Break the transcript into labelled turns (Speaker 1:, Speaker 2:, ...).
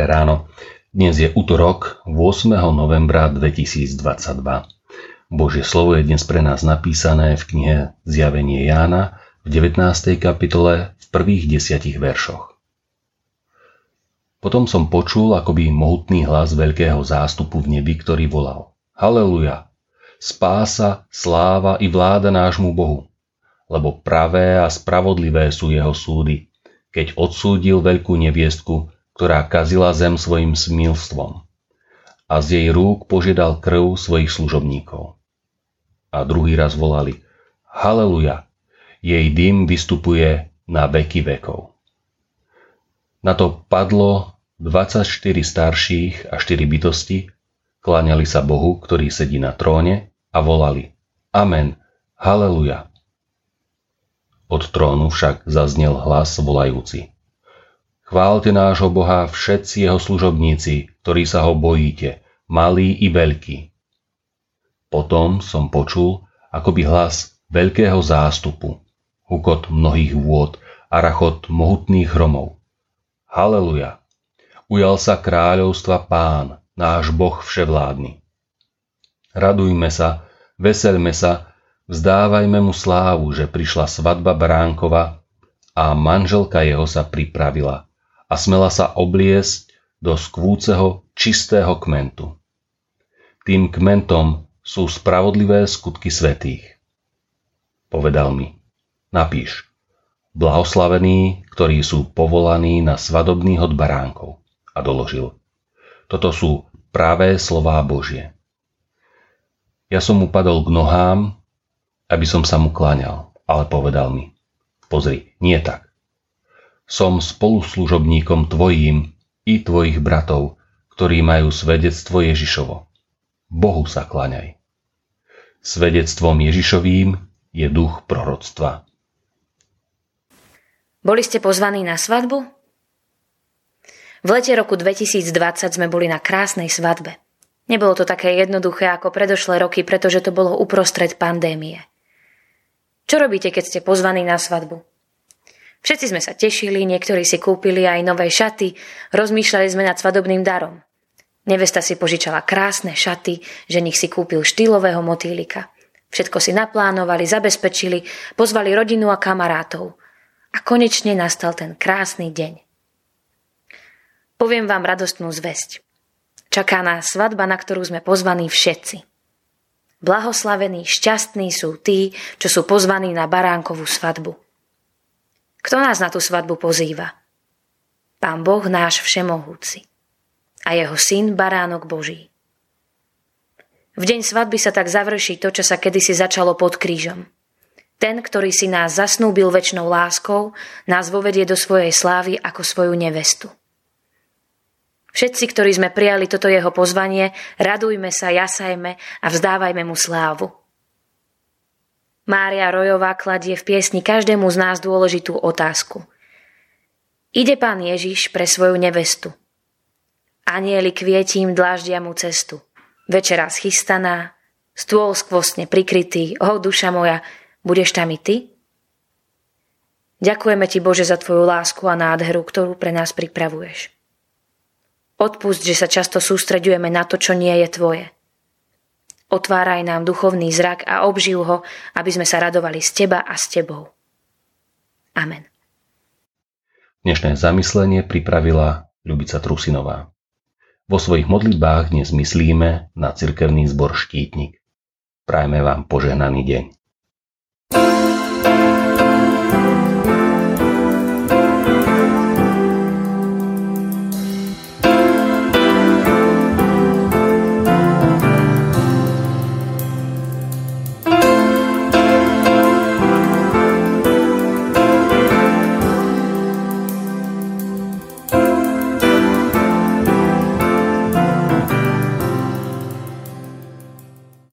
Speaker 1: ráno. Dnes je útorok 8. novembra 2022. Božie slovo je dnes pre nás napísané v knihe Zjavenie Jána v 19. kapitole v prvých desiatich veršoch. Potom som počul akoby mohutný hlas veľkého zástupu v nebi, ktorý volal Haleluja! Spása, sláva i vláda nášmu Bohu, lebo pravé a spravodlivé sú jeho súdy, keď odsúdil veľkú neviestku, ktorá kazila zem svojim smilstvom a z jej rúk požiadal krv svojich služobníkov. A druhý raz volali Haleluja! Jej dym vystupuje na veky vekov. Na to padlo 24 starších a 4 bytosti, kláňali sa Bohu, ktorý sedí na tróne a volali Amen, Haleluja. Od trónu však zaznel hlas volajúci. Chválte nášho Boha všetci jeho služobníci, ktorí sa ho bojíte, malí i veľkí. Potom som počul akoby hlas veľkého zástupu, hukot mnohých vôd a rachot mohutných hromov. Haleluja! Ujal sa kráľovstva pán, náš Boh vševládny. Radujme sa, veselme sa, vzdávajme mu slávu, že prišla svadba Baránkova a manželka jeho sa pripravila a smela sa obliesť do skvúceho čistého kmentu. Tým kmentom sú spravodlivé skutky svetých. Povedal mi, napíš, blahoslavení, ktorí sú povolaní na svadobný hod baránkov. A doložil, toto sú pravé slová Božie. Ja som mu padol k nohám, aby som sa mu kláňal, ale povedal mi, pozri, nie tak. Som spoluslužobníkom tvojím i tvojich bratov, ktorí majú svedectvo Ježišovo. Bohu sa kláňaj. Svedectvom Ježišovým je duch proroctva.
Speaker 2: Boli ste pozvaní na svadbu? V lete roku 2020 sme boli na krásnej svadbe. Nebolo to také jednoduché ako predošlé roky, pretože to bolo uprostred pandémie. Čo robíte, keď ste pozvaní na svadbu? Všetci sme sa tešili, niektorí si kúpili aj nové šaty, rozmýšľali sme nad svadobným darom. Nevesta si požičala krásne šaty, ženich si kúpil štýlového motýlika. Všetko si naplánovali, zabezpečili, pozvali rodinu a kamarátov. A konečne nastal ten krásny deň. Poviem vám radostnú zväzť. Čaká nás svadba, na ktorú sme pozvaní všetci. Blahoslavení, šťastní sú tí, čo sú pozvaní na baránkovú svadbu. Kto nás na tú svadbu pozýva? Pán Boh náš všemohúci a jeho syn Baránok Boží. V deň svadby sa tak završí to, čo sa kedysi začalo pod krížom. Ten, ktorý si nás zasnúbil väčšnou láskou, nás vovedie do svojej slávy ako svoju nevestu. Všetci, ktorí sme prijali toto jeho pozvanie, radujme sa, jasajme a vzdávajme mu slávu. Mária Rojová kladie v piesni každému z nás dôležitú otázku. Ide pán Ježiš pre svoju nevestu. Anieli kvietím dláždia mu cestu. Večera schystaná, stôl skvostne prikrytý, o duša moja, budeš tam i ty? Ďakujeme ti Bože za tvoju lásku a nádheru, ktorú pre nás pripravuješ. Odpust, že sa často sústreďujeme na to, čo nie je tvoje. Otváraj nám duchovný zrak a obživ ho, aby sme sa radovali z teba a s tebou. Amen.
Speaker 1: Dnešné zamyslenie pripravila Ľubica Trusinová. Vo svojich modlitbách dnes myslíme na cirkevný zbor Štítnik. Prajme vám požehnaný deň.